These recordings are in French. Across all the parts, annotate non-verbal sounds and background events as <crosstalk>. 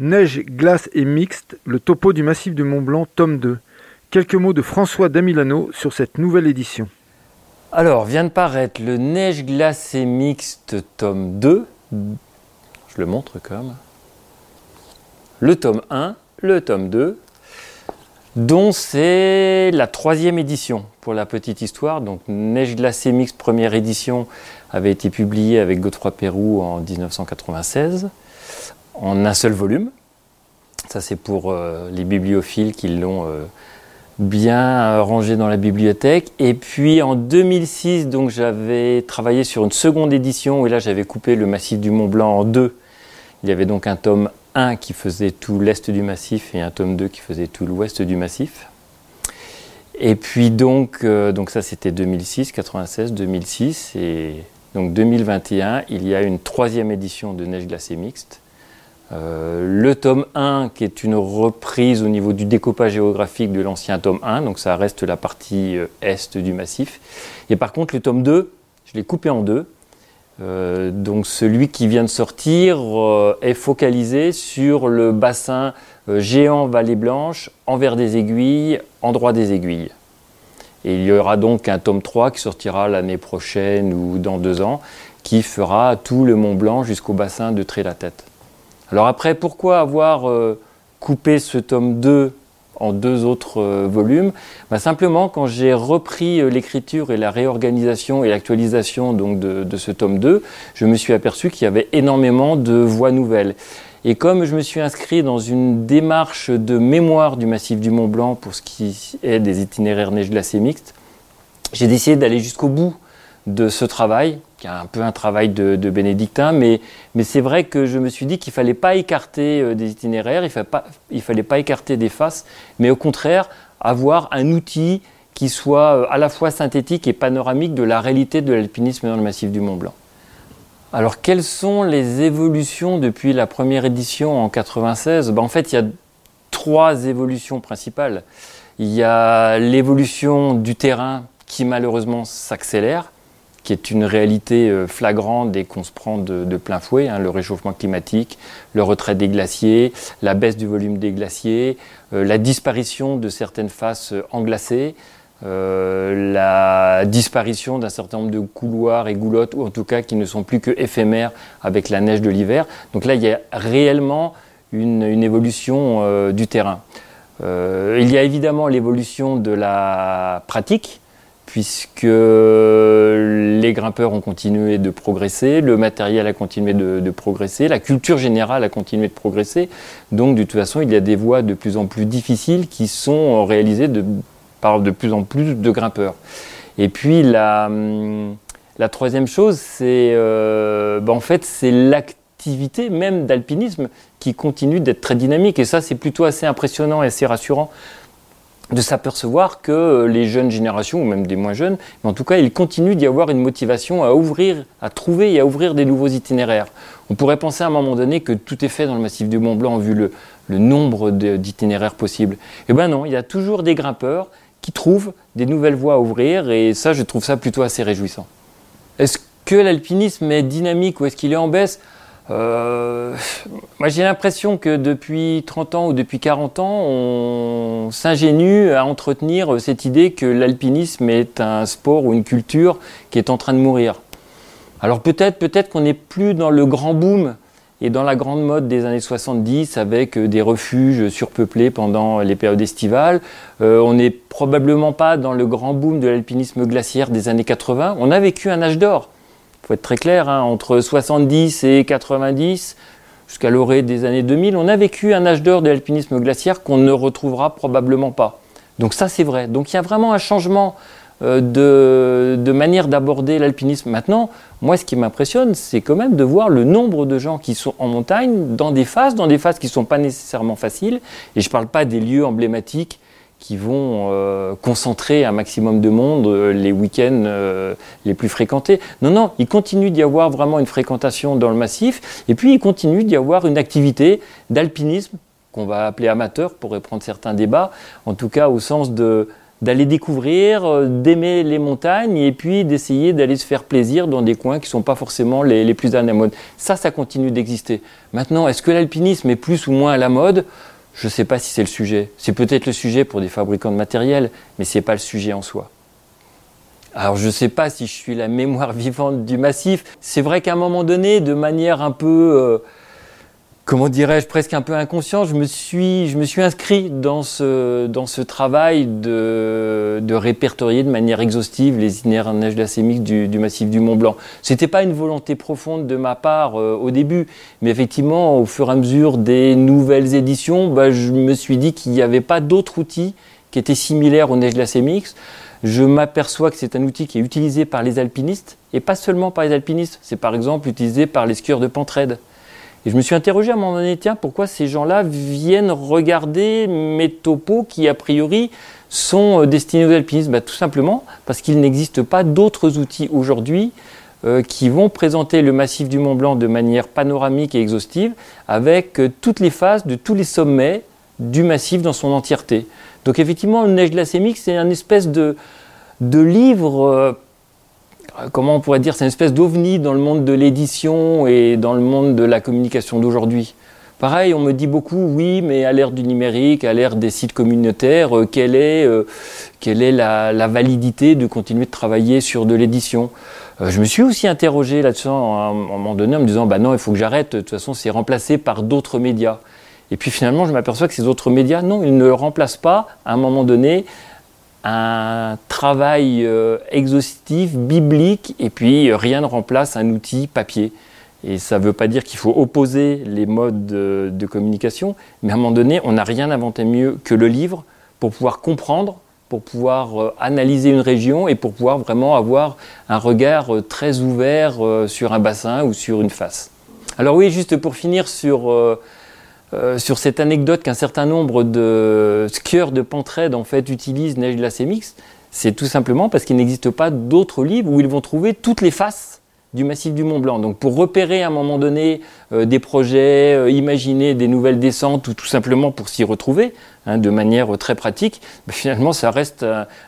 Neige, glace et mixte, le topo du massif du Mont Blanc, tome 2. Quelques mots de François Damilano sur cette nouvelle édition. Alors, vient de paraître le Neige, glace et mixte, tome 2. Je le montre comme. Le tome 1, le tome 2, dont c'est la troisième édition pour la petite histoire. Donc Neige glacée mixte première édition avait été publiée avec Godefroy Pérou en 1996 en un seul volume. Ça, c'est pour euh, les bibliophiles qui l'ont euh, bien rangé dans la bibliothèque. Et puis en 2006, donc j'avais travaillé sur une seconde édition et là j'avais coupé le massif du Mont Blanc en deux. Il y avait donc un tome 1 qui faisait tout l'est du massif et un tome 2 qui faisait tout l'ouest du massif. Et puis donc, euh, donc ça c'était 2006, 96, 2006 et donc 2021, il y a une troisième édition de Neige glacée mixte euh, le tome 1, qui est une reprise au niveau du découpage géographique de l'ancien tome 1, donc ça reste la partie euh, est du massif. Et par contre, le tome 2, je l'ai coupé en deux. Euh, donc celui qui vient de sortir est focalisé sur le bassin géant Vallée Blanche, envers des aiguilles, endroit des aiguilles. Et il y aura donc un tome 3 qui sortira l'année prochaine ou dans deux ans, qui fera tout le Mont Blanc jusqu'au bassin de Tré-la-Tête. Alors après, pourquoi avoir euh, coupé ce tome 2 en deux autres euh, volumes? Bah, Simplement, quand j'ai repris euh, l'écriture et la réorganisation et l'actualisation de, ce tome 2, je me suis aperçu qu'il y avait énormément de voix nouvelles. Et comme je me suis inscrit dans une démarche de mémoire du massif du Mont Blanc pour ce qui est des itinéraires neige glacée mixtes, j'ai décidé d'aller jusqu'au bout de ce travail, qui est un peu un travail de, bénédictin, mais, c'est vrai que je me suis dit qu'il fallait pas écarter euh, des itinéraires, il ne fallait, pas écarter des faces, mais au contraire avoir un outil qui soit euh, à la fois synthétique et panoramique de la réalité de l'alpinisme dans le massif du Mont Blanc. Alors quelles sont les évolutions depuis la première édition en 96 ben, En fait, il y a trois évolutions principales. Il y a l'évolution du terrain qui malheureusement s'accélère qui est une réalité euh, flagrante dès qu'on se prend de, plein fouet, hein, le réchauffement climatique, le retrait des glaciers, la baisse du volume des glaciers, euh, la disparition de certaines faces euh, englacées, la disparition d'un certain nombre de couloirs et goulottes, ou en tout cas qui ne sont plus que éphémères avec la neige de l'hiver. Donc là, il y a réellement une évolution du terrain. il y a évidemment l'évolution de la pratique, puisque les grimpeurs ont continué de progresser, le matériel a continué de, progresser, la culture générale a continué de progresser. Donc de toute façon, il y a des voies de plus en plus difficiles qui sont réalisées par de plus en plus de grimpeurs. Et puis la, troisième chose, c'est euh, ben, en fait c'est l'activité même d'alpinisme qui continue d'être très dynamique. Et ça, c'est plutôt assez impressionnant et assez rassurant de s'apercevoir que euh, les jeunes générations, ou même des moins jeunes, mais en tout cas, il continue d'y avoir une motivation à ouvrir, à trouver et à ouvrir des nouveaux itinéraires. On pourrait penser à un moment donné que tout est fait dans le massif du Mont Blanc vu le, nombre d'itinéraires possibles. Eh bien non, il y a toujours des grimpeurs qui trouvent des nouvelles voies à ouvrir, et ça, je trouve ça plutôt assez réjouissant. Est-ce que l'alpinisme est dynamique ou est-ce qu'il est en baisse? Euh, moi, j'ai l'impression que depuis 30 ans ou depuis 40 ans, on s'ingénue à entretenir cette idée que l'alpinisme est un sport ou une culture qui est en train de mourir. Alors peut-être, peut-être qu'on n'est plus dans le grand boom et dans la grande mode des années 70 avec des refuges surpeuplés pendant les périodes estivales. Euh, on n'est probablement pas dans le grand boom de l'alpinisme glaciaire des années 80. On a vécu un âge d'or faut être très clair, hein, entre 70 et 90, jusqu'à l'orée des années 2000, on a vécu un âge d'or de l'alpinisme glaciaire qu'on ne retrouvera probablement pas. Donc ça c'est vrai. Donc il y a vraiment un changement euh, de, manière d'aborder l'alpinisme. Maintenant, moi ce qui m'impressionne, c'est quand même de voir le nombre de gens qui sont en montagne dans des phases, dans des phases qui ne sont pas nécessairement faciles. Et je ne parle pas des lieux emblématiques qui vont euh, concentrer un maximum de monde euh, les week-ends euh, les plus fréquentés. Non, non, il continue d'y avoir vraiment une fréquentation dans le massif, et puis il continue d'y avoir une activité d'alpinisme qu'on va appeler amateur pour reprendre certains débats, en tout cas au sens de, d'aller découvrir, euh, d'aimer les montagnes et puis d'essayer d'aller se faire plaisir dans des coins qui ne sont pas forcément les, les plus à la mode. Ça, ça continue d'exister. Maintenant, est-ce que l'alpinisme est plus ou moins à la mode? Je ne sais pas si c'est le sujet. C'est peut-être le sujet pour des fabricants de matériel, mais ce n'est pas le sujet en soi. Alors je ne sais pas si je suis la mémoire <laughs> vivante du massif. C'est vrai qu'à un moment donné, de manière un peu... Euh, comment dirais-je, presque un peu inconscient, je me suis, inscrit dans ce, ce travail de, répertorier de manière exhaustive les itinéraires neige glacémiques du, du massif du Mont Blanc. C'était pas une volonté profonde de ma part euh, au début, mais effectivement, au fur et à mesure des nouvelles éditions, bah, je me suis dit qu'il n'y avait pas d'autres outils qui étaient similaires aux neiges glacémiques. Je m'aperçois que c'est un outil qui est utilisé par les alpinistes, et pas seulement par les alpinistes, c'est par exemple utilisé par les skieurs de pentraide. Et je me suis interrogé à un moment donné, tiens, pourquoi ces gens-là viennent regarder mes topos qui, a priori, sont euh, destinés aux alpinistes? Bah, Tout simplement parce qu'il n'existe pas d'autres outils aujourd'hui euh, qui vont présenter le massif du Mont Blanc de manière panoramique et exhaustive avec euh, toutes les phases de tous les sommets du massif dans son entièreté. Donc effectivement, le neige glacémique, c'est un espèce de, livre comment on pourrait dire, c'est une espèce d'ovni dans le monde de l'édition et dans le monde de la communication d'aujourd'hui. Pareil, on me dit beaucoup, oui, mais à l'ère du numérique, à l'ère des sites communautaires, euh, quelle est, euh, quelle est la, validité de continuer de travailler sur de l'édition Je me suis aussi interrogé là-dessus à un moment donné en me disant, bah non, il faut que j'arrête, de toute façon, c'est remplacé par d'autres médias. Et puis finalement, je m'aperçois que ces autres médias, non, ils ne remplacent pas, à un moment donné, un travail euh, exhaustif, biblique, et puis rien ne remplace un outil papier. Et ça ne veut pas dire qu'il faut opposer les modes de, communication, mais à un moment donné, on n'a rien inventé mieux que le livre pour pouvoir comprendre, pour pouvoir euh, analyser une région et pour pouvoir vraiment avoir un regard euh, très ouvert sur un bassin ou sur une face. Alors oui, juste pour finir sur euh, sur cette anecdote qu'un certain nombre de skieurs de Pentraide en fait utilisent neige glacée mixte, c'est tout simplement parce qu'il n'existe pas d'autres livres où ils vont trouver toutes les faces du massif du Mont Blanc. Donc pour repérer à un moment donné euh, des projets, euh, imaginer des nouvelles descentes ou tout simplement pour s'y retrouver hein, de manière très pratique, bah, finalement ça reste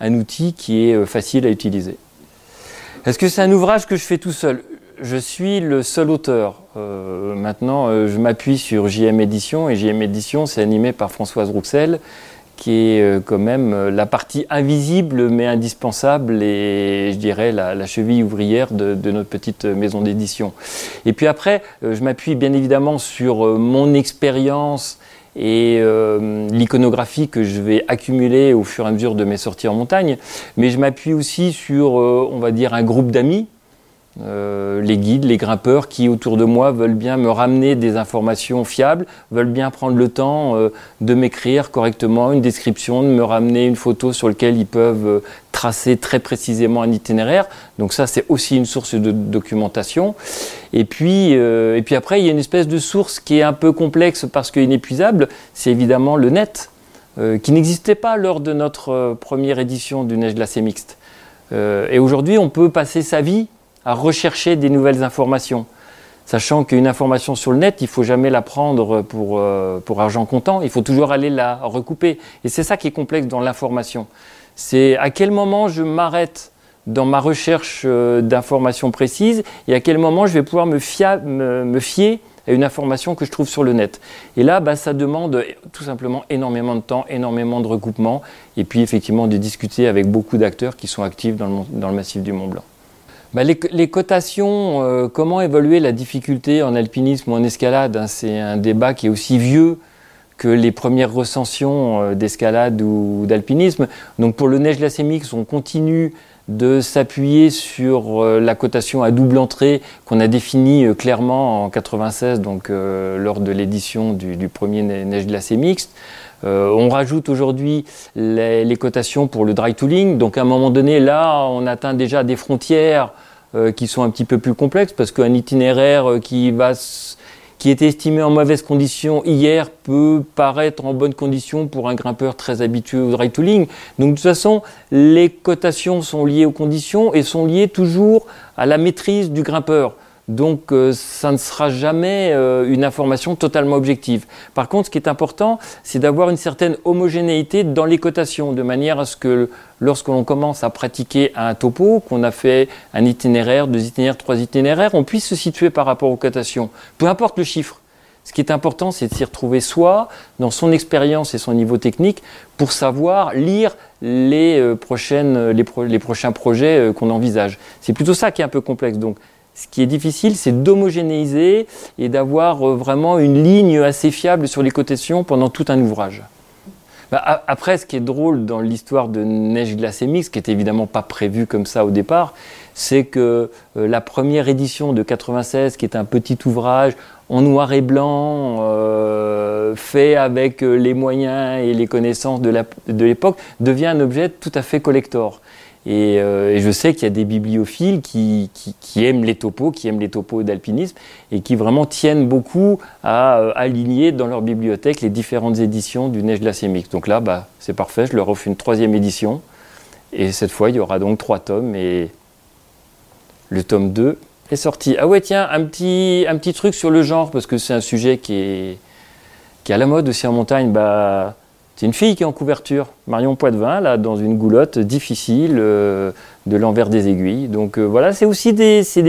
un outil qui est facile à utiliser. Est-ce que c'est un ouvrage que je fais tout seul? Je suis le seul auteur. Euh, maintenant, euh, je m'appuie sur JM Édition et JM Édition, c'est animé par Françoise Rouxel, qui est euh, quand même la partie invisible mais indispensable et je dirais la, cheville ouvrière de, de, notre petite maison d'édition. Et puis après, je m'appuie bien évidemment sur mon expérience et l'iconographie que je vais accumuler au fur et à mesure de mes sorties en montagne, mais je m'appuie aussi sur, on va dire, un groupe d'amis euh, les guides, les grimpeurs qui autour de moi veulent bien me ramener des informations fiables, veulent bien prendre le temps euh, de m'écrire correctement une description, de me ramener une photo sur laquelle ils peuvent euh, tracer très précisément un itinéraire. Donc ça, c'est aussi une source de documentation. Et puis, et puis après, il y a une espèce de source qui est un peu complexe parce qu'inépuisable, c'est évidemment le net, qui n'existait pas lors de notre première édition du Neige glacée mixte. et aujourd'hui, on peut passer sa vie à rechercher des nouvelles informations. Sachant qu'une information sur le net, il ne faut jamais la prendre pour, euh, pour argent comptant, il faut toujours aller la recouper. Et c'est ça qui est complexe dans l'information. C'est à quel moment je m'arrête dans ma recherche euh, d'informations précises et à quel moment je vais pouvoir me, fier à une information que je trouve sur le net. Et là, bah, ça demande tout simplement énormément de temps, énormément de recoupement, et puis effectivement de discuter avec beaucoup d'acteurs qui sont actifs dans le, dans le massif du Mont Blanc. Bah, les, cotations, euh, comment évaluer la difficulté en alpinisme ou en escalade hein, C'est un débat qui est aussi vieux que les premières recensions euh, d'escalade ou d'alpinisme. Donc pour le neige glacémique, on continue de s'appuyer sur euh, la cotation à double entrée qu'on a définie clairement en 96, donc lors de l'édition du, premier neige glacée mixte. on rajoute aujourd'hui les, les, cotations pour le dry tooling. Donc à un moment donné, là, on atteint déjà des frontières qui sont un petit peu plus complexes parce qu'un itinéraire euh, qui va est estimé en mauvaise condition hier peut paraître en bonne condition pour un grimpeur très habitué au dry tooling. Donc de toute façon, les cotations sont liées aux conditions et sont liées toujours à la maîtrise du grimpeur. Donc euh, ça ne sera jamais euh, une information totalement objective. Par contre, ce qui est important, c'est d'avoir une certaine homogénéité dans les cotations, de manière à ce que lorsque l'on commence à pratiquer un topo, qu'on a fait un itinéraire, deux itinéraires, trois itinéraires, on puisse se situer par rapport aux cotations, peu importe le chiffre. Ce qui est important, c'est de s'y retrouver soi, dans son expérience et son niveau technique, pour savoir lire les, euh, prochaines, les, les prochains projets qu'on envisage. C'est plutôt ça qui est un peu complexe. Donc, ce qui est difficile, c'est d'homogénéiser et d'avoir euh, vraiment une ligne assez fiable sur les cotations pendant tout un ouvrage. Bah, après, ce qui est drôle dans l'histoire de Neige glacée mix, qui est évidemment pas prévu comme ça au départ, c'est que euh, la première édition de 96, qui est un petit ouvrage en noir et blanc, euh, fait avec les moyens et les connaissances de l'époque, devient un objet tout à fait collector. Euh, et, je sais qu'il y a des bibliophiles qui, aiment les topos, qui aiment les topos d'alpinisme et qui vraiment tiennent beaucoup à euh, aligner dans leur bibliothèque les différentes éditions du Neige Glacémique. Donc là, bah, c'est parfait, je leur offre une troisième édition. Et cette fois, il y aura donc trois tomes et le tome 2 est sorti. Ah ouais, tiens, un petit, un petit truc sur le genre, parce que c'est un sujet qui est, qui est à la mode aussi en montagne. Bah, c'est une fille qui est en couverture, Marion Poitvin, là, dans une goulotte difficile euh, de l'envers des aiguilles. Donc euh, voilà, c'est aussi des, des,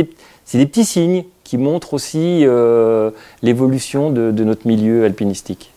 des, petits signes qui montrent aussi euh, l'évolution de notre milieu alpinistique.